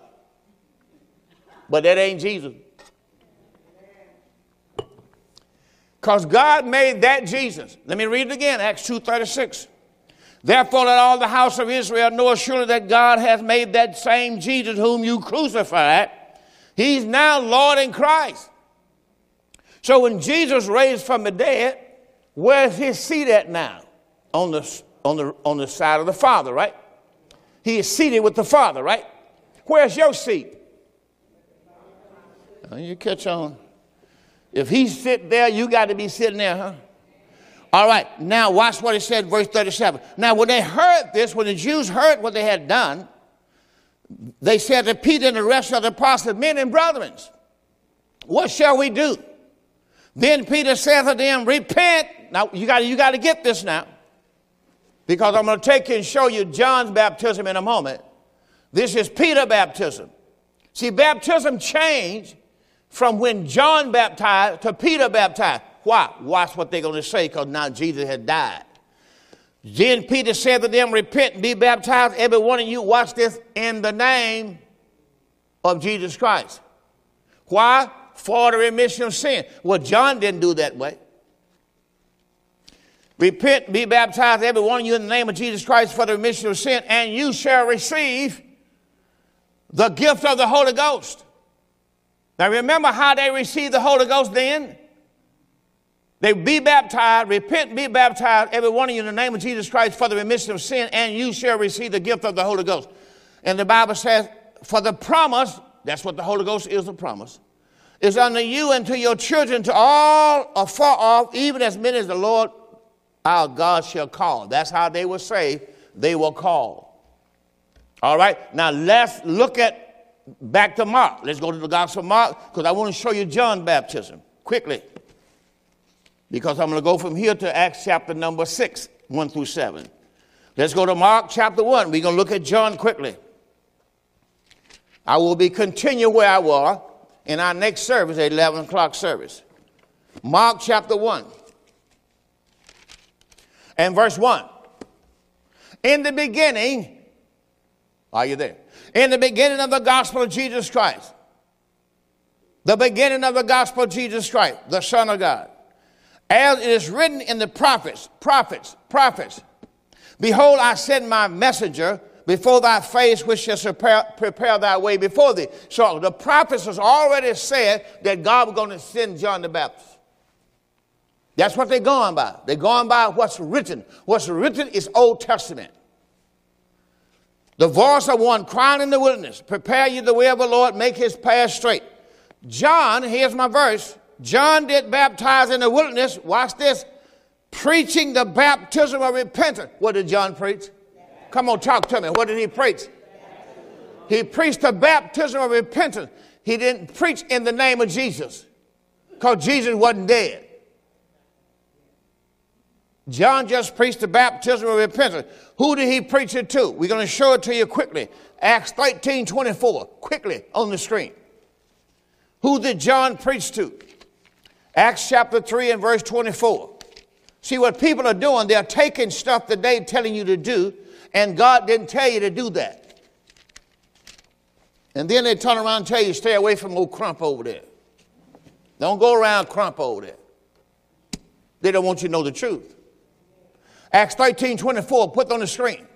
but that ain't Jesus. Because God made that Jesus. Let me read it again, Acts 2.36. Therefore let all the house of Israel know surely that God hath made that same Jesus whom you crucified. He's now Lord in Christ. So when Jesus raised from the dead, where's his seat at now? On the, on the, on the side of the Father, right? He is seated with the Father, right? Where's your seat? Oh, you catch on. If he's sitting there, you got to be sitting there, huh? All right, now watch what it said, verse 37. Now, when they heard this, when the Jews heard what they had done, they said to Peter and the rest of the apostles, Men and brethren, what shall we do? Then Peter said to them, Repent. Now, you got you to get this now, because I'm going to take you and show you John's baptism in a moment. This is Peter baptism. See, baptism changed from when John baptized to Peter baptized. Why? Watch what they're going to say because now Jesus had died. Then Peter said to them, Repent and be baptized, every one of you, watch this, in the name of Jesus Christ. Why? For the remission of sin. Well, John didn't do that way. Repent, be baptized, every one of you, in the name of Jesus Christ for the remission of sin, and you shall receive the gift of the Holy Ghost. Now remember how they received the Holy Ghost then? They be baptized, repent, be baptized, every one of you in the name of Jesus Christ for the remission of sin, and you shall receive the gift of the Holy Ghost. And the Bible says, for the promise, that's what the Holy Ghost is, the promise, is unto you and to your children, to all afar off, even as many as the Lord our God shall call. That's how they were saved. They were called. All right, now let's look at back to Mark. Let's go to the Gospel of Mark because I want to show you John baptism quickly. Because I'm going to go from here to Acts chapter number 6, 1 through 7. Let's go to Mark chapter 1. We're going to look at John quickly. I will be continue where I was in our next service, 11 o'clock service. Mark chapter 1 and verse 1. In the beginning, are you there? In the beginning of the gospel of Jesus Christ, the beginning of the gospel of Jesus Christ, the Son of God, as it is written in the prophets, prophets, prophets, Behold, I send my messenger before thy face, which shall prepare, prepare thy way before thee. So the prophets has already said that God was going to send John the Baptist. That's what they're going by. They're going by what's written. What's written is Old Testament. The voice of one crying in the wilderness, prepare you the way of the Lord, make his path straight. John, here's my verse. John did baptize in the wilderness, watch this, preaching the baptism of repentance. What did John preach? Come on, talk to me. What did he preach? He preached the baptism of repentance. He didn't preach in the name of Jesus because Jesus wasn't dead. John just preached the baptism of repentance. Who did he preach it to? We're going to show it to you quickly. Acts 13 24, quickly on the screen. Who did John preach to? Acts chapter 3 and verse 24. See what people are doing, they're taking stuff that they're telling you to do, and God didn't tell you to do that. And then they turn around and tell you, stay away from old crump over there. Don't go around crump over there. They don't want you to know the truth. Acts 13 24, put on the screen.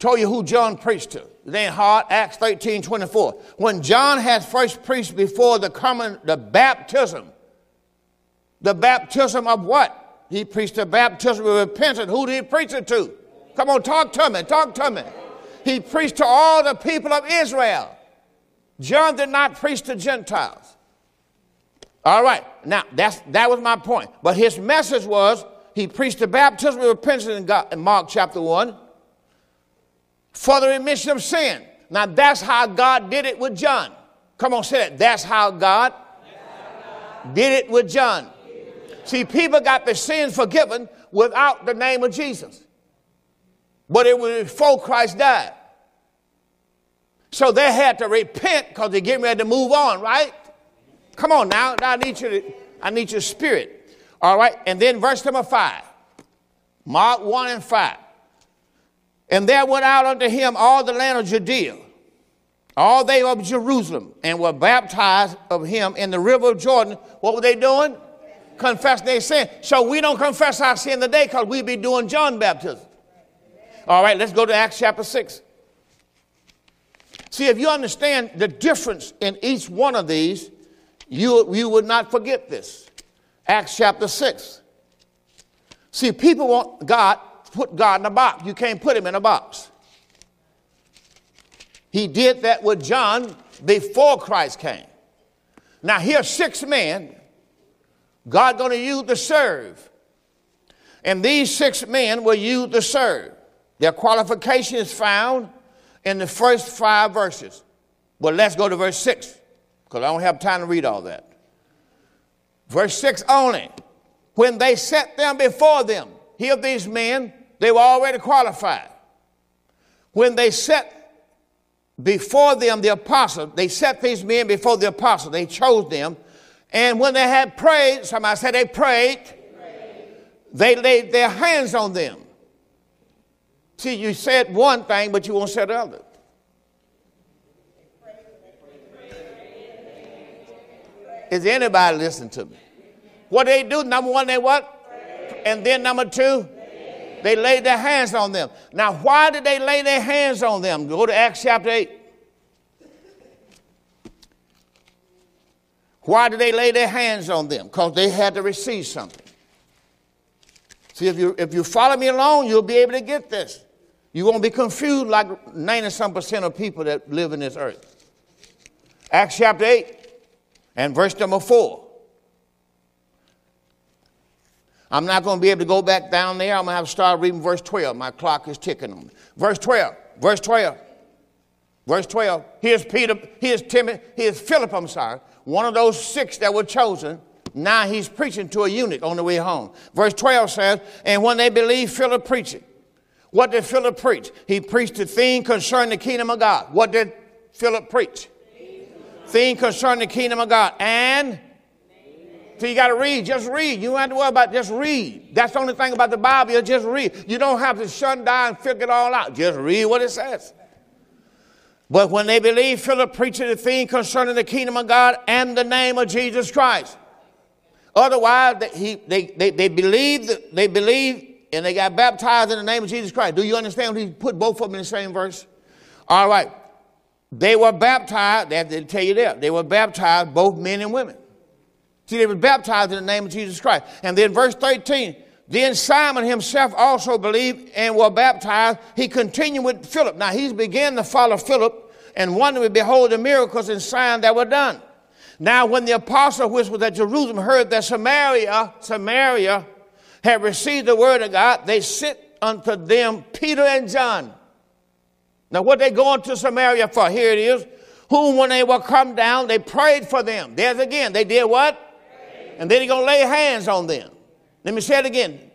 Told you who John preached to. Then hard. Acts 13 24. When John had first preached before the common, the baptism, the baptism of what? He preached the baptism of repentance. Who did he preach it to? Come on, talk to me, talk to me. He preached to all the people of Israel. John did not preach to Gentiles. All right, now that's, that was my point. But his message was he preached the baptism of repentance in, God, in Mark chapter 1 for the remission of sin. Now that's how God did it with John. Come on, say that. That's how God did it with John. See, people got their sins forgiven without the name of Jesus. But it was before Christ died. So they had to repent because they're getting ready to move on, right? Come on now. I need you to, I need your spirit. All right, and then verse number five, Mark 1 and 5. And there went out unto him all the land of Judea, all they of Jerusalem, and were baptized of him in the river of Jordan. What were they doing? Confessing their sin. So we don't confess our sin today because we be doing John baptism. All right, let's go to Acts chapter 6. See, if you understand the difference in each one of these, you, you would not forget this. Acts chapter 6. See, people want God, put God in a box. You can't put him in a box. He did that with John before Christ came. Now, here's six men God going to use to serve. And these six men were used to serve. Their qualification is found in the first five verses. But let's go to verse 6, because I don't have time to read all that. Verse 6 only. When they set them before them, here these men, they were already qualified. When they set before them the apostles. They set these men before the apostles. They chose them. And when they had prayed, somebody said they prayed, they laid their hands on them. See, you said one thing, but you won't say the other. Is anybody listening to me? What they do, number one, they what? And then number two, they laid their hands on them. Now, why did they lay their hands on them? Go to Acts chapter 8. Why did they lay their hands on them? Because they had to receive something. See, if you, if you follow me along, you'll be able to get this. You won't be confused like 90 some percent of people that live in this earth. Acts chapter 8 and verse number 4. I'm not going to be able to go back down there. I'm going to have to start reading verse 12. My clock is ticking on me. Verse 12. Verse 12. Verse 12. Here's Peter. Here's Timothy. Here's Philip, I'm sorry. One of those six that were chosen. Now he's preaching to a eunuch on the way home. Verse 12 says, And when they believed Philip preaching, what did Philip preach? He preached the thing concerning the kingdom of God. What did Philip preach? Thing concerning the kingdom of God. And so you got to read. Just read. You don't have to worry about just read. That's the only thing about the Bible. You just read. You don't have to shut down and figure it all out. Just read what it says. But when they believed Philip preached the thing concerning the kingdom of God and the name of Jesus Christ. Otherwise, they, he, they, they, they believed, they believed and they got baptized in the name of Jesus Christ. Do you understand? He put both of them in the same verse. All right. They were baptized, they have to tell you that. They were baptized, both men and women. See, they were baptized in the name of Jesus Christ. And then verse 13, then Simon himself also believed and were baptized. He continued with Philip. Now he's began to follow Philip and wondered behold the miracles and signs that were done. Now when the apostle which was at Jerusalem heard that Samaria, Samaria had received the word of God, they sent unto them Peter and John. Now what they going to Samaria for? Here it is. Whom when they were come down, they prayed for them. There's again, they did what? and then he's going to lay hands on them. Let me say it again.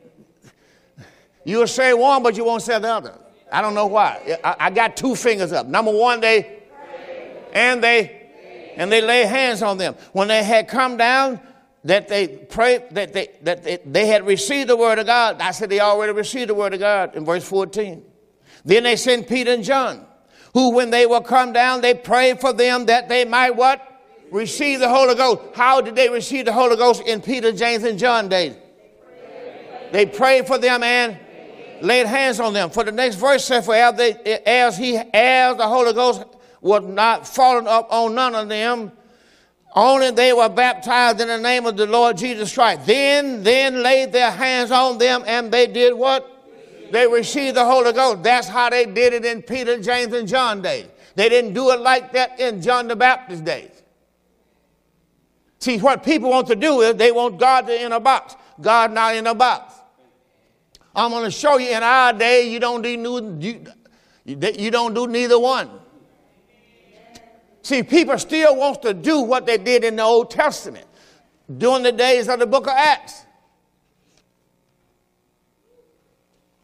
You'll say one, but you won't say the other. I don't know why. I, I got two fingers up. Number one, they and they and they lay hands on them. When they had come down, that they prayed that they that they, they had received the word of God. I said they already received the word of God in verse 14. Then they sent Peter and John, who when they were come down, they prayed for them that they might what? receive the Holy Ghost. How did they receive the Holy Ghost in Peter, James, and John days? They prayed for them and laid hands on them. For the next verse says, For as, they, as he as the Holy Ghost was not fallen up on none of them, only they were baptized in the name of the Lord Jesus Christ. Then, then laid their hands on them, and they did what? They received the Holy Ghost. That's how they did it in Peter, James, and John days. They didn't do it like that in John the Baptist days. See, what people want to do is they want God to in a box. God not in a box. I'm going to show you in our day you don't do you, you don't do neither one. See, people still want to do what they did in the Old Testament during the days of the book of Acts.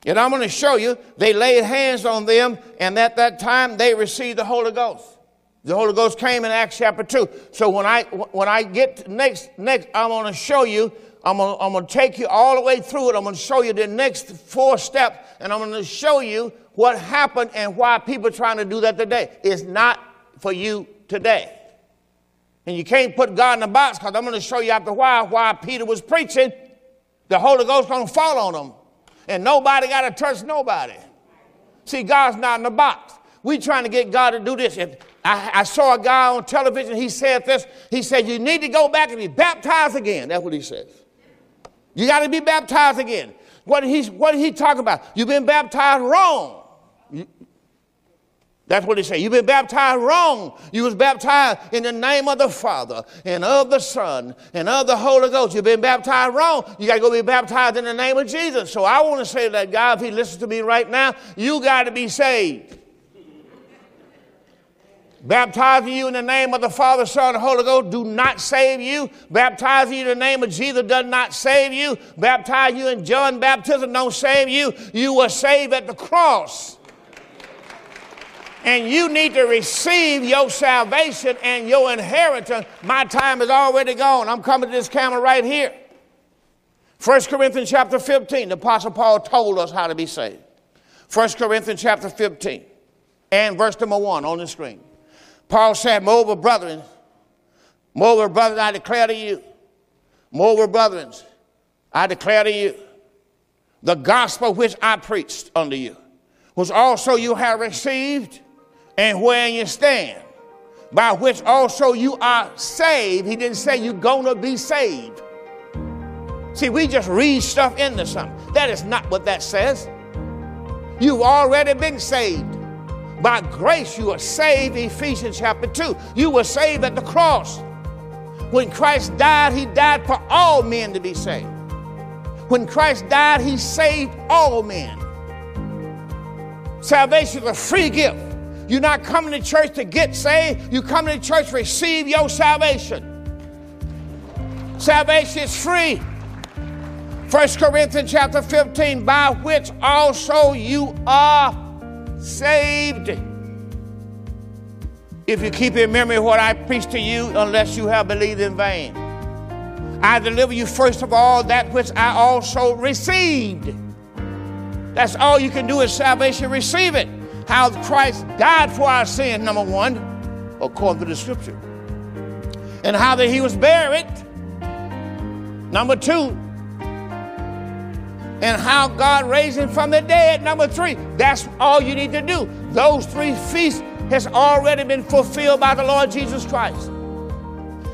And I'm going to show you, they laid hands on them, and at that time they received the Holy Ghost. The Holy Ghost came in Acts chapter 2. So when I, when I get next, next, I'm going to show you, I'm going, I'm going to take you all the way through it. I'm going to show you the next four steps, and I'm going to show you what happened and why people are trying to do that today. It's not for you today. And you can't put God in a box because I'm going to show you after a while why Peter was preaching. The Holy Ghost going to fall on them. And nobody got to touch nobody. See, God's not in a box. We trying to get God to do this. If, I, I, saw a guy on television, he said this. He said, You need to go back and be baptized again. That's what he says. You got to be baptized again. What did, he, what did he talk about? You've been baptized wrong. That's what he said. You've been baptized wrong. You was baptized in the name of the Father and of the Son and of the Holy Ghost. You've been baptized wrong. You got to go be baptized in the name of Jesus. So I want to say that guy, if he listens to me right now, you got to be saved. Baptizing you in the name of the Father, Son, and Holy Ghost do not save you. Baptizing you in the name of Jesus does not save you. Baptize you in John baptism don't save you. You were saved at the cross. And you need to receive your salvation and your inheritance. My time is already gone. I'm coming to this camera right here. 1 Corinthians chapter 15, the Apostle Paul told us how to be saved. 1 Corinthians chapter 15 and verse number 1 on the screen. Paul said, Moreover, brethren, moreover, brethren, I declare to you, moreover, brethren, I declare to you, the gospel which I preached unto you, was also you have received, and where you stand, by which also you are saved. He didn't say you're gonna be saved. See, we just read stuff into something. That is not what that says. You've already been saved. By grace, you are saved, Ephesians chapter 2. You were saved at the cross. When Christ died, he died for all men to be saved. When Christ died, he saved all men. Salvation is a free gift. You're not coming to church to get saved, you come to church receive your salvation. Salvation is free. 1 Corinthians chapter 15, by which also you are saved. If you keep in memory what I preached to you, unless you have believed in vain. I deliver you first of all that which I also received. That's all you can do is salvation, receive it. How Christ died for our sins, number one, according to the scripture. And how that he was buried, number two, and how God raised him from the dead. Number three, that's all you need to do. Those three feasts has already been fulfilled by the Lord Jesus Christ.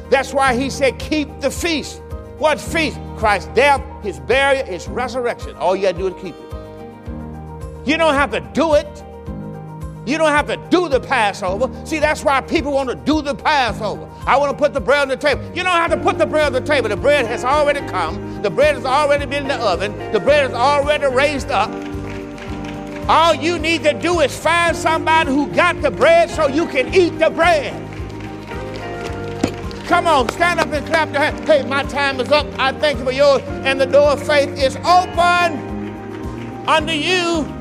That's why he said, keep the feast. What feast? Christ's death, his burial, his resurrection. All you got to do is keep it. You don't have to do it. You don't have to do the Passover. See, that's why people want to do the Passover. I want to put the bread on the table. You don't have to put the bread on the table. The bread has already come. The bread has already been in the oven. The bread is already raised up. All you need to do is find somebody who got the bread so you can eat the bread. Come on, stand up and clap your hands. Hey, my time is up. I thank you for yours. And the door of faith is open unto you